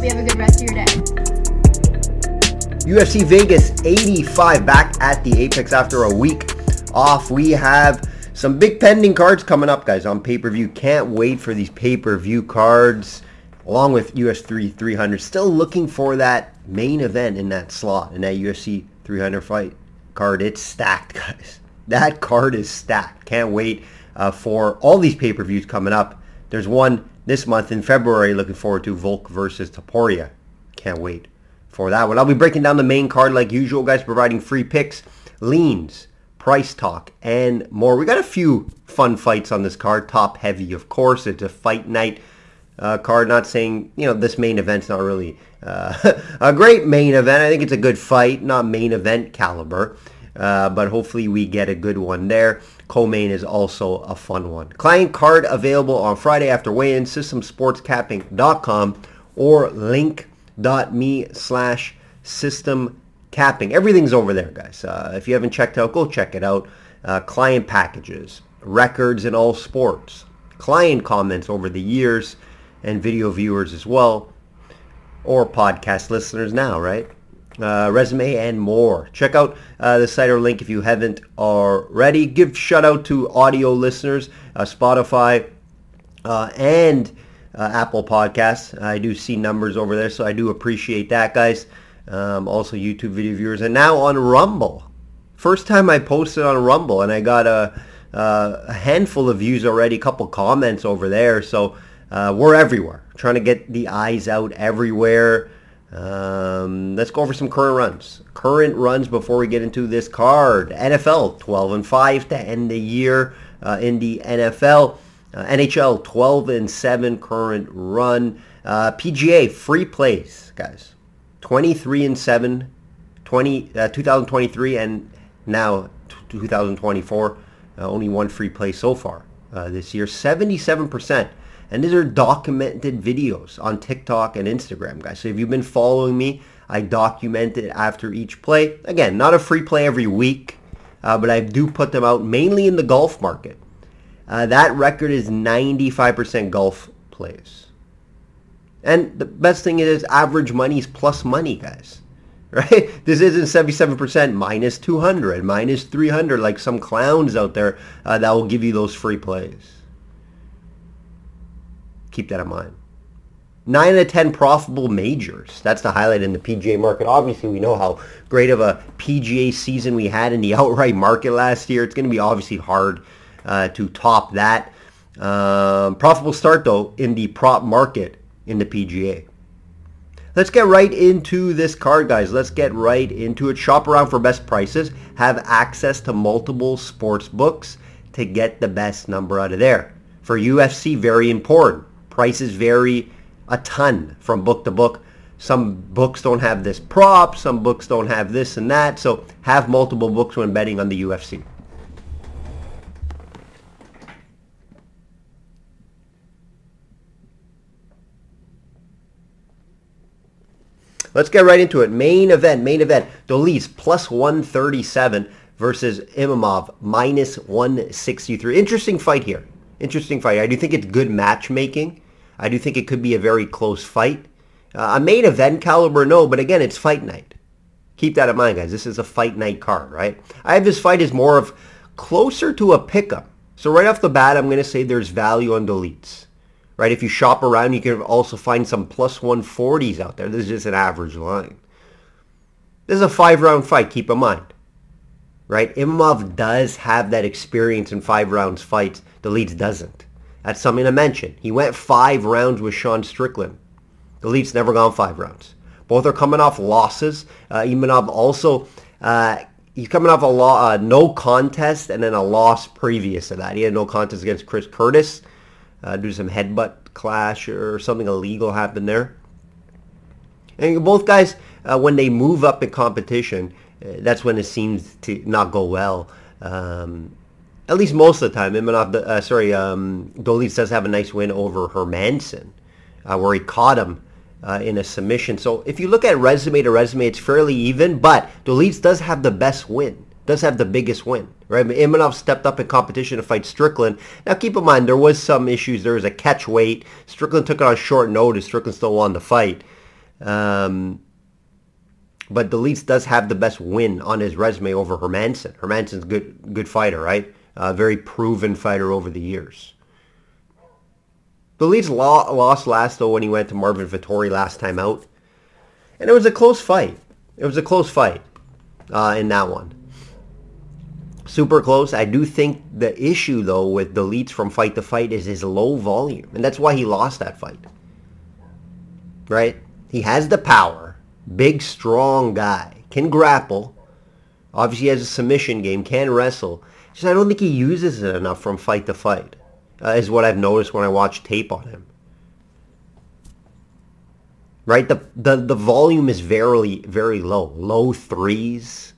Hope you have a good rest of your day. UFC Vegas 85 back at the Apex after a week off. We have some big pending cards coming up, guys, on pay-per-view. Can't wait for these pay-per-view cards along with US 3 300. Still looking for that main event in that slot, in that UFC 300 fight card. It's stacked, guys. That card is stacked. Can't wait uh, for all these pay-per-views coming up. There's one this month in February. Looking forward to Volk versus Topuria. Can't wait for that one. I'll be breaking down the main card like usual, guys, providing free picks, leans, price talk, and more. We got a few fun fights on this card. Top heavy, of course. It's a fight night uh, card. Not saying you know this main event's not really uh, a great main event. I think it's a good fight, not main event caliber, uh, but hopefully we get a good one there. Co-main is also a fun one. Client card available on Friday after weigh-in. SystemSportsCapping.com or link.me slash system capping. Everything's over there, guys. Uh, if you haven't checked out, go check it out. Uh, client packages, records in all sports, client comments over the years, and video viewers as well, or podcast listeners now, right? Uh, resume and more. Check out uh, the site or link if you haven't already. Give shout out to audio listeners, uh, Spotify, uh, and uh, Apple Podcasts. I do see numbers over there, so I do appreciate that, guys. Um, also YouTube video viewers, and now on Rumble. First time I posted on Rumble, and I got a, a handful of views already, a couple comments over there. So uh, we're everywhere, trying to get the eyes out everywhere. Um, let's go over some current runs. Current runs before we get into this card. NFL 12 and 5 to end the year uh, in the NFL. Uh, NHL 12 and 7 current run. Uh, PGA free plays, guys. 23 and 7, 20, uh, 2023 and now 2024. Uh, only one free play so far uh, this year. 77% and these are documented videos on TikTok and Instagram, guys. So if you've been following me, I document it after each play. Again, not a free play every week, uh, but I do put them out mainly in the golf market. Uh, that record is 95% golf plays. And the best thing is average money is plus money, guys. Right? This isn't 77% minus 200, minus 300 like some clowns out there uh, that will give you those free plays. Keep that in mind. 9 out of 10 profitable majors. That's the highlight in the PGA market. Obviously, we know how great of a PGA season we had in the outright market last year. It's going to be obviously hard uh, to top that. Um, profitable start, though, in the prop market in the PGA. Let's get right into this card, guys. Let's get right into it. Shop around for best prices. Have access to multiple sports books to get the best number out of there. For UFC, very important prices vary a ton from book to book. Some books don't have this prop, some books don't have this and that, so have multiple books when betting on the UFC. Let's get right into it. Main event, main event. Dolidze plus 137 versus Imavov minus 163. Interesting fight here. Interesting fight. I do think it's good matchmaking. I do think it could be a very close fight. Uh, a main event caliber, no, but again, it's fight night. Keep that in mind, guys. This is a fight night card, right? I have this fight as more of closer to a pickup. So right off the bat, I'm going to say there's value on Dolidze. Right? If you shop around, you can also find some plus 140s out there. This is just an average line. This is a five-round fight, keep in mind. Right? Imavov does have that experience in five rounds fights. Dolidze doesn't. That's something to mention. He went five rounds with Sean Strickland. Dolidze's never gone five rounds. Both are coming off losses. Uh, Imavov also, uh, he's coming off a uh, no contest and then a loss previous to that. He had no contest against Chris Curtis uh, due to some headbutt clash or something illegal happened there. And both guys, uh, when they move up in competition, uh, that's when it seems to not go well. Um, at least most of the time. Imavov, uh, sorry, um, does have a nice win over Hermansson, uh, where he caught him uh, in a submission. So if you look at resume to resume, it's fairly even, but Dolidze does have the best win. does have the biggest win, right? Imavov stepped up in competition to fight Strickland. Now keep in mind there was some issues. There was a catch weight. Strickland took it on short notice. Strickland still won the fight. Um, but Dolidze does have the best win on his resume over Hermansson. Hermansson's good good fighter, right? A very proven fighter over the years. The Dolidze lost last though when he went to Marvin Vettori last time out, and it was a close fight. It was a close fight uh, in that one. Super close. I do think the issue though with the Dolidze from fight to fight is his low volume, and that's why he lost that fight. Right? He has the power, big, strong guy, can grapple. Obviously, has a submission game, can wrestle. Just I don't think he uses it enough from fight to fight. Uh, is what I've noticed when I watch tape on him. Right, the the the volume is very very low, low threes,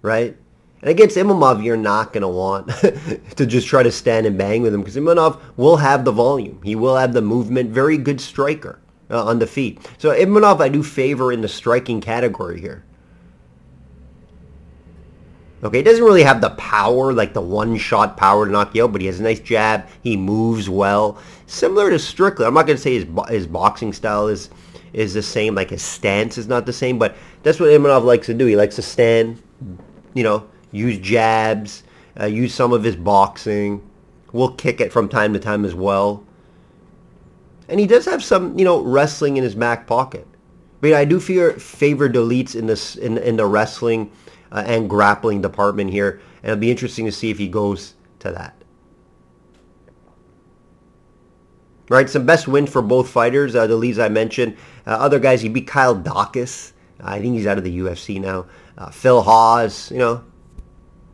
right? And against Imavov, you're not going to want to just try to stand and bang with him because Imavov will have the volume. He will have the movement. Very good striker uh, on the feet. So Imavov I do favor in the striking category here. Okay, he doesn't really have the power, like the one-shot power to knock you out, but he has a nice jab. He moves well. Similar to Strickland. I'm not going to say his, his boxing style is is the same, like his stance is not the same, but that's what Imavov likes to do. He likes to stand, you know, use jabs, uh, use some of his boxing. Will kick it from time to time as well and he does have some, you know, wrestling in his back pocket. But I do fear favor Dolidze in this in in the wrestling uh, and grappling department here, and it'll be interesting to see if he goes to that. Right, some best wins for both fighters. Uh, Dolidze I mentioned. Uh, other guys, he beat Kyle Daukaus. I think he's out of the UFC now. Uh, Phil Hawes, you know,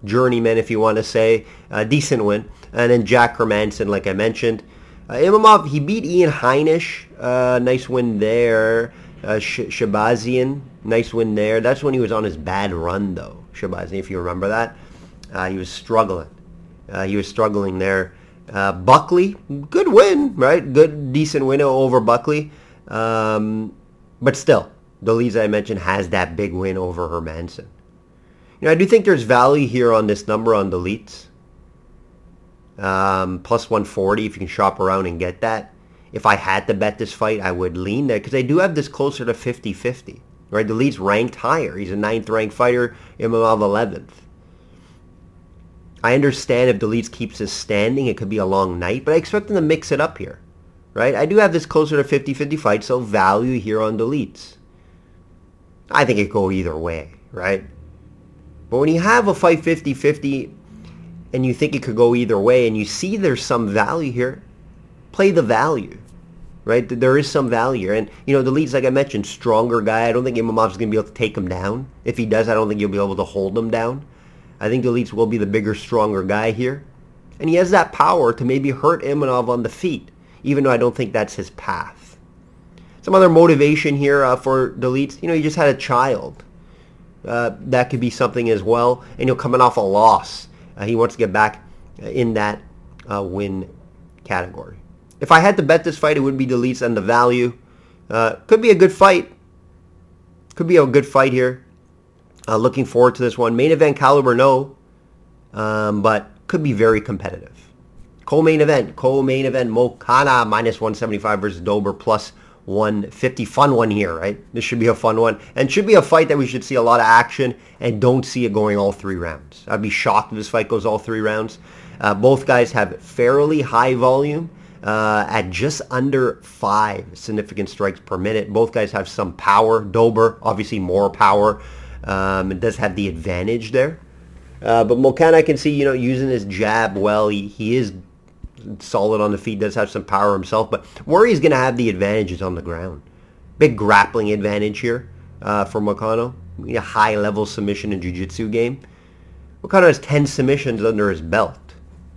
journeyman if you want to say, a decent win. And then Jack Hermansson, like I mentioned. Uh, Imavov, he beat Ian Heinisch. Uh, nice win there. Uh, Sh- Shahbazyan, nice win there. That's when he was on his bad run, though. Shahbazyan, if you remember that. Uh, he was struggling. Uh, he was struggling there. Uh, Buckley, good win, right? Good, decent win over Buckley. Um, but still, Dolidze I mentioned has that big win over Hermansson. You know, I do think there's value here on this number on Dolidze um, plus 140 if you can shop around and get that. If I had to bet this fight, I would lean there because I do have this closer to 50-50. Right, Dolidze's ranked higher. He's a ninth ranked fighter. Imavov 11th. I understand if Dolidze keeps his standing, it could be a long night, but I expect them to mix it up here. Right? I do have this closer to 50-50 fight, so value here on Dolidze. I think it could go either way, right? But when you have a fight 50-50, and you think it could go either way and you see there's some value here, play the value. Right? There is some value here. And, you know, Dolidze, like I mentioned, stronger guy. I don't think Imavov's going to be able to take him down. If he does, I don't think he'll be able to hold him down. I think Dolidze will be the bigger, stronger guy here. And he has that power to maybe hurt Imavov on the feet, even though I don't think that's his path. Some other motivation here uh, for Dolidze, you know, he just had a child. Uh, that could be something as well. And you're coming off a loss. Uh, he wants to get back in that uh, win category. If I had to bet this fight, it would be Dolidze and the value. Uh, could be a good fight. Could be a good fight here. Uh, looking forward to this one. Main event caliber, no. Um, but could be very competitive. Co-main event. Co-main event. Moicano minus 175 versus Dober plus 150. Fun one here, right? This should be a fun one. And should be a fight that we should see a lot of action and don't see it going all three rounds. I'd be shocked if this fight goes all three rounds. Uh, both guys have fairly high volume uh, at just under five significant strikes per minute. Both guys have some power. Dober, obviously more power. Um, it does have the advantage there. Uh, but Moicano, I can see, you know, using his jab well. He, he is solid on the feet, does have some power himself, but he's going to have the advantages on the ground. Big grappling advantage here uh, for Moicano. A high-level submission and jiu-jitsu game. Moicano has 10 submissions under his belt,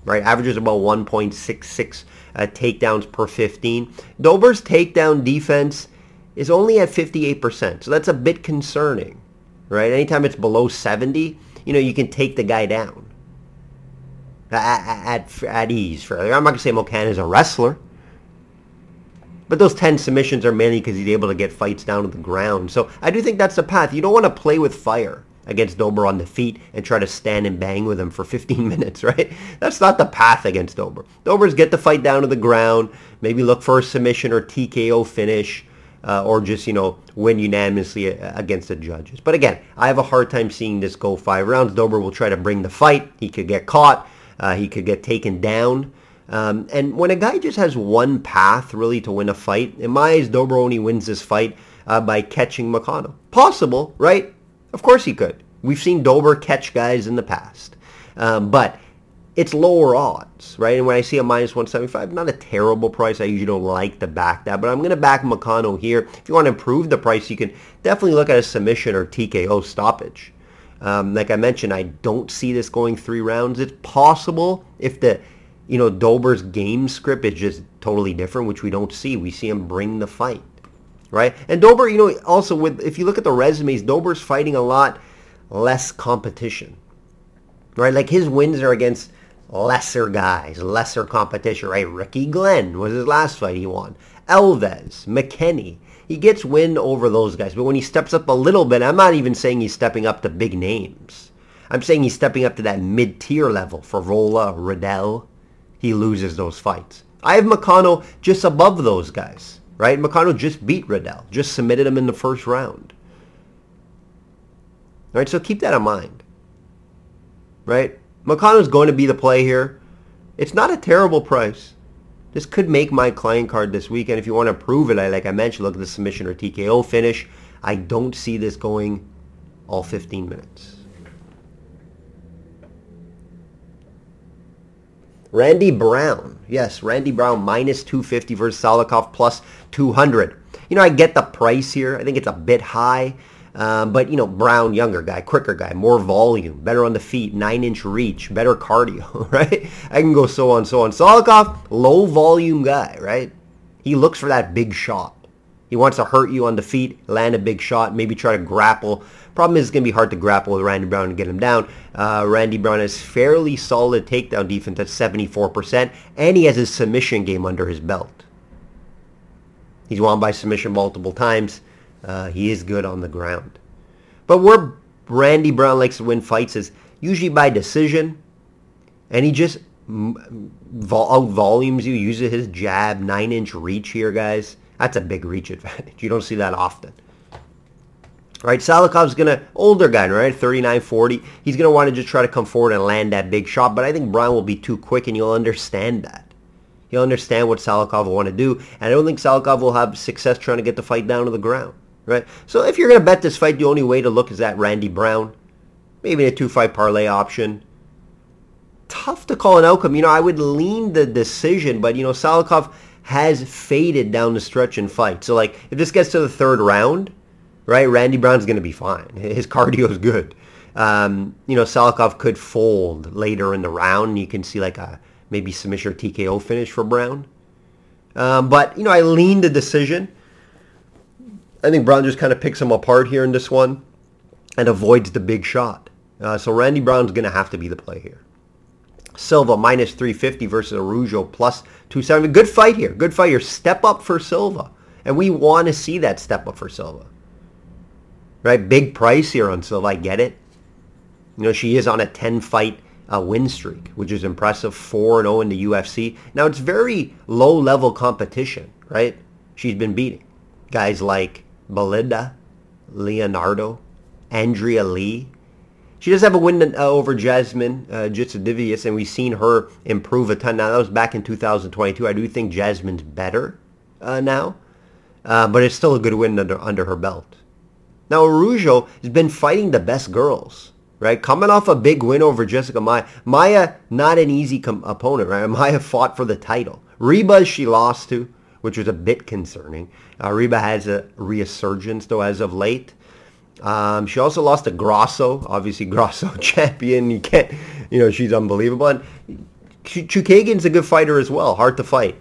right? Averages about 1.66 uh, takedowns per 15. Dober's takedown defense is only at 58%, so that's a bit concerning, right? Anytime it's below 70, you know, you can take the guy down at, at, at ease. I'm not going to say Moicano is a wrestler. But those 10 submissions are mainly because he's able to get fights down to the ground. So I do think that's the path. You don't want to play with fire against Dober on the feet and try to stand and bang with him for 15 minutes, right? That's not the path against Dober. Dober's get the fight down to the ground, maybe look for a submission or TKO finish, uh, or just, you know, win unanimously against the judges. But again, I have a hard time seeing this go five rounds. Dober will try to bring the fight. He could get caught. Uh, he could get taken down. Um, and when a guy just has one path really to win a fight, in my eyes, Dober only wins this fight uh, by catching Moicano. Possible, right? Of course he could. We've seen Dober catch guys in the past. Um, but it's lower odds, right? And when I see a minus 175, not a terrible price. I usually don't like to back that, but I'm going to back Moicano here. If you want to improve the price, you can definitely look at a submission or TKO stoppage. Um, like I mentioned, I don't see this going three rounds. It's possible if the, you know, Dober's game script is just totally different, which we don't see. We see him bring the fight, right? And Dober, you know, also with if you look at the resumes, Dober's fighting a lot less competition, right? Like his wins are against lesser guys, lesser competition, right? Ricky Glenn was his last fight he won. Elvez, McKinney. He gets win over those guys. But when he steps up a little bit, I'm not even saying he's stepping up to big names. I'm saying he's stepping up to that mid-tier level for Rolla, Riddell. He loses those fights. I have Moicano just above those guys, right? Moicano just beat Riddell, just submitted him in the first round. All right, so keep that in mind, right? Moicano's going to be the play here. It's not a terrible price. This could make my client card this weekend. If you want to prove it, I, like I mentioned, look at the submission or TKO finish. I don't see this going all 15 minutes. Randy Brown. Yes, Randy Brown minus 250 versus Salikhov plus 200. You know, I get the price here. I think it's a bit high. Um, but, you know, Brown, younger guy, quicker guy, more volume, better on the feet, 9-inch reach, better cardio, right? I can go so on, so on. Salikhov, low volume guy, right? He looks for that big shot. He wants to hurt you on the feet, land a big shot, maybe try to grapple. Problem is it's going to be hard to grapple with Randy Brown and get him down. Uh, Randy Brown has fairly solid takedown defense at 74%, and he has his submission game under his belt. He's won by submission multiple times. Uh, he is good on the ground. But where Randy Brown likes to win fights is usually by decision, and he just out volumes you, uses his jab, nine inch reach here, guys. That's a big reach advantage. You don't see that often. All right, Salikhov's gonna older guy, right? 39, 40. He's gonna want to just try to come forward and land that big shot, but I think Brown will be too quick, and you'll understand that. He'll understand what Salikhov will want to do, and I don't think Salikhov will have success trying to get the fight down to the ground right? So if you're going to bet this fight, the only way to look is at Randy Brown. Maybe a two-fight parlay option. Tough to call an outcome. You know, I would lean the decision, but, you know, Salikhov has faded down the stretch in fight. So, like, if this gets to the third round, right, Randy Brown's going to be fine. His cardio is good. Um, you know, Salikhov could fold later in the round. You can see, like, a maybe submission or TKO finish for Brown. Um, but, you know, I lean the decision. I think Brown just kind of picks him apart here in this one and avoids the big shot. Uh, so Randy Brown's going to have to be the play here. Silva minus 350 versus Araujo plus 270. Good fight here. Good fight here. Step up for Silva. And we want to see that step up for Silva. Right? Big price here on Silva. I get it. You know, she is on a 10-fight uh, win streak, which is impressive. 4-0 in the UFC. Now, it's very low-level competition, right? She's been beating guys like Belinda, Leonardo, Andrea Lee. She does have a win uh, over Jasmine uh, and we've seen her improve a ton. Now, that was back in 2022. I do think Jasmine's better uh, now, uh, but it's still a good win under, under her belt. Now, Araujo has been fighting the best girls, right? Coming off a big win over Jessica Maia. Maia, not an easy com- opponent, right? Maia fought for the title. Reba, she lost to which was a bit concerning. Uh, Reba has a resurgence, though, as of late. Um, she also lost to Grasso, obviously Grasso champion. You can't, you know, she's unbelievable. And Chookagian's a good fighter as well. Hard to fight.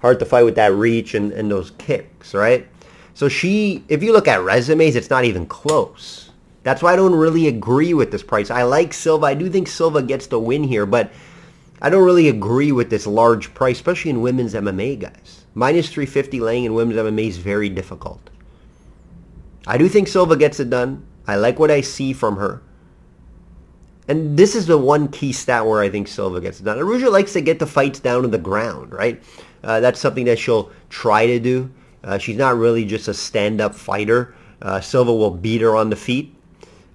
Hard to fight with that reach and, and those kicks, right? So she, if you look at resumes, it's not even close. That's why I don't really agree with this price. I like Silva. I do think Silva gets the win here, but I don't really agree with this large price, especially in women's MMA guys. Minus 350 laying in women's MMA is very difficult. I do think Silva gets it done. I like what I see from her. And this is the one key stat where I think Silva gets it done. Araujo likes to get the fights down to the ground, right? Uh, that's something that she'll try to do. Uh, she's not really just a stand-up fighter. Uh, Silva will beat her on the feet.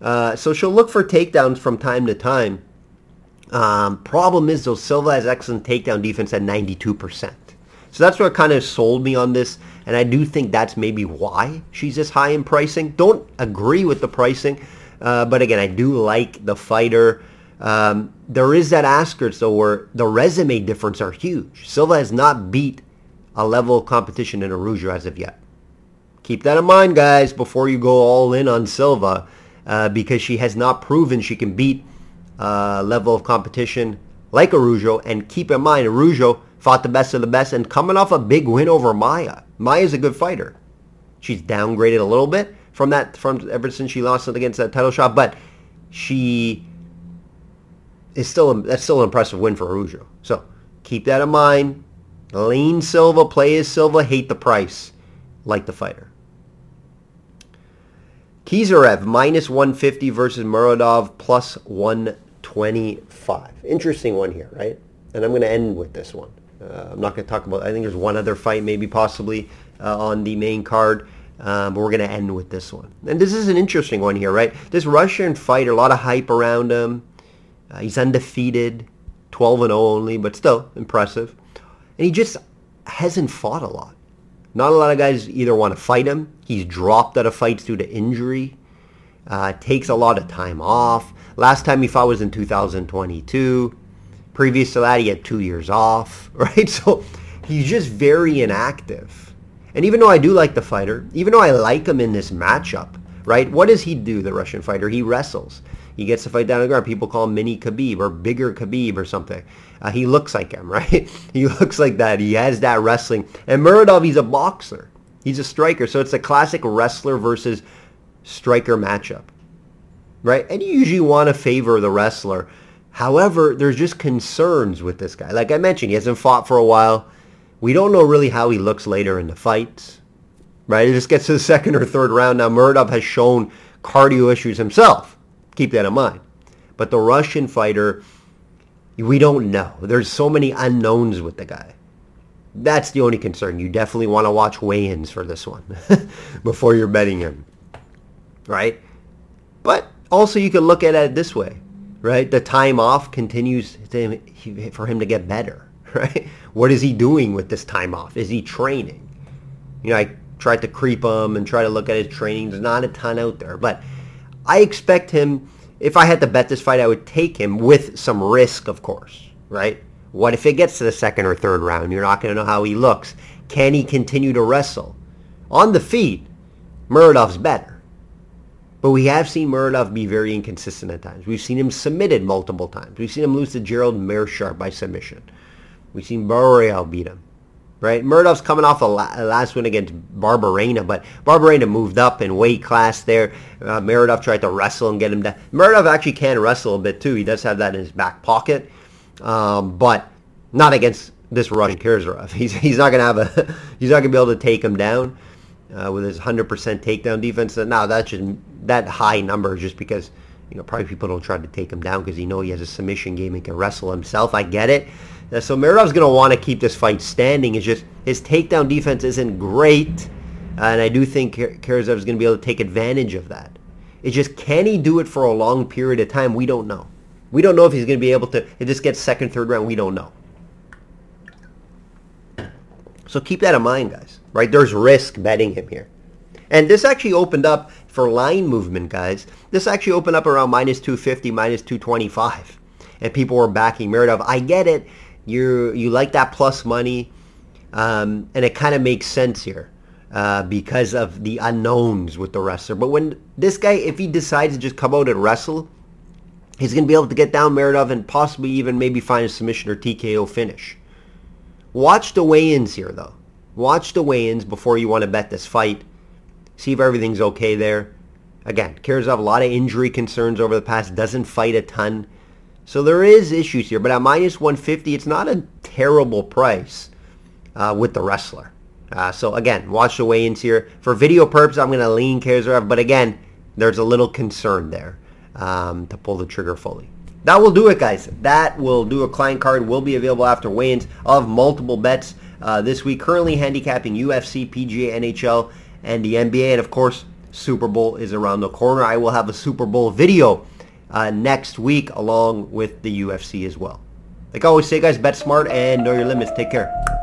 Uh, so she'll look for takedowns from time to time. Um, problem is, though, Silva has excellent takedown defense at 92%. So that's what kind of sold me on this. And I do think that's maybe why she's this high in pricing. Don't agree with the pricing. Uh, but again, I do like the fighter. Um, there is that asterisk, though, where the resume difference are huge. Silva has not beat a level of competition in Araujo as of yet. Keep that in mind, guys, before you go all in on Silva, uh, because she has not proven she can beat a level of competition like Araujo. And keep in mind, Araujo fought the best of the best and coming off a big win over Maia. Maia's a good fighter. She's downgraded a little bit from that from ever since she lost it against that title shot, but she is still that's still an impressive win for Araujo. So keep that in mind. Lean Silva, play as Silva, hate the price, like the fighter. Kizarev minus 150 versus Muradov plus 125. Interesting one here, right? And I'm going to end with this one. Uh, I'm not going to talk about. I think there's one other fight, maybe possibly uh, on the main card, uh, but we're going to end with this one. And this is an interesting one here, right? This Russian fighter, a lot of hype around him. Uh, he's undefeated, 12 and 0 only, but still impressive. And he just hasn't fought a lot. Not a lot of guys either want to fight him. He's dropped out of fights due to injury. Uh, takes a lot of time off. Last time he fought was in 2022. Previous to that, he had two years off, right? So he's just very inactive. And even though I do like the fighter, even though I like him in this matchup, right? What does he do, the Russian fighter? He wrestles. He gets to fight down the ground. People call him Mini Khabib or Bigger Khabib or something. Uh, he looks like him, right? he looks like that. He has that wrestling. And Muradov, he's a boxer. He's a striker. So it's a classic wrestler versus striker matchup, right? And you usually want to favor the wrestler. However, there's just concerns with this guy. Like I mentioned, he hasn't fought for a while. We don't know really how he looks later in the fights, right? It just gets to the second or third round. Now, Muradov has shown cardio issues himself. Keep that in mind. But the Russian fighter, we don't know. There's so many unknowns with the guy. That's the only concern. You definitely want to watch weigh-ins for this one before you're betting him, right? But also you can look at it this way, right? The time off continues to, for him to get better, right? What is he doing with this time off? Is he training? You know, I tried to creep him and try to look at his training. There's not a ton out there, but I expect him, if I had to bet this fight, I would take him with some risk, of course, right? What if it gets to the second or third round? You're not going to know how he looks. Can he continue to wrestle? On the feet, Muradov's better. But we have seen Muradov be very inconsistent at times. We've seen him submitted multiple times. We've seen him lose to Gerald Meerschaert by submission. We've seen Borralho beat him right? Muradov's coming off a, la- a last win against Barberena, but Barberena moved up in weight class there. Uh, Muradov tried to wrestle and get him down. Muradov actually can wrestle a bit too. He does have that in his back pocket, um, but not against this Russian Kirzarov. He's he's not gonna have a he's not gonna be able to take him down uh, with his 100% takedown defense. Now that's just that high number just because you know probably people don't try to take him down because he know he has a submission game and can wrestle himself. I get it. Uh, so Muradov's going to want to keep this fight standing. It's just his takedown defense isn't great, and I do think Kirzarov is going to be able to take advantage of that. It's just can he do it for a long period of time? We don't know. We don't know if he's going to be able to. If this gets second, third round. We don't know. So keep that in mind, guys. Right? There's risk betting him here. And this actually opened up for line movement, guys. This actually opened up around minus 250, minus 225. And people were backing Muradov. I get it you you like that plus money, um, and it kind of makes sense here uh, because of the unknowns with the wrestler. But when this guy, if he decides to just come out and wrestle, he's going to be able to get down Muradov and possibly even maybe find a submission or TKO finish. Watch the weigh-ins here, though. Watch the weigh-ins before you want to bet this fight. See if everything's okay there. Again, Kirzarov, a lot of injury concerns over the past, doesn't fight a ton. So there is issues here, but at minus 150, it's not a terrible price uh, with the wrestler. Uh, so again, watch the weigh-ins here. For video purposes, I'm going to lean Kirzarov, but again, there's a little concern there um, to pull the trigger fully. That will do it, guys. That will do a client card. Will be available after weigh-ins of multiple bets uh, this week. Currently handicapping UFC, PGA, NHL, and the NBA. And of course, Super Bowl is around the corner. I will have a Super Bowl video uh, next week along with the UFC as well. Like I always say, guys, bet smart and know your limits. Take care.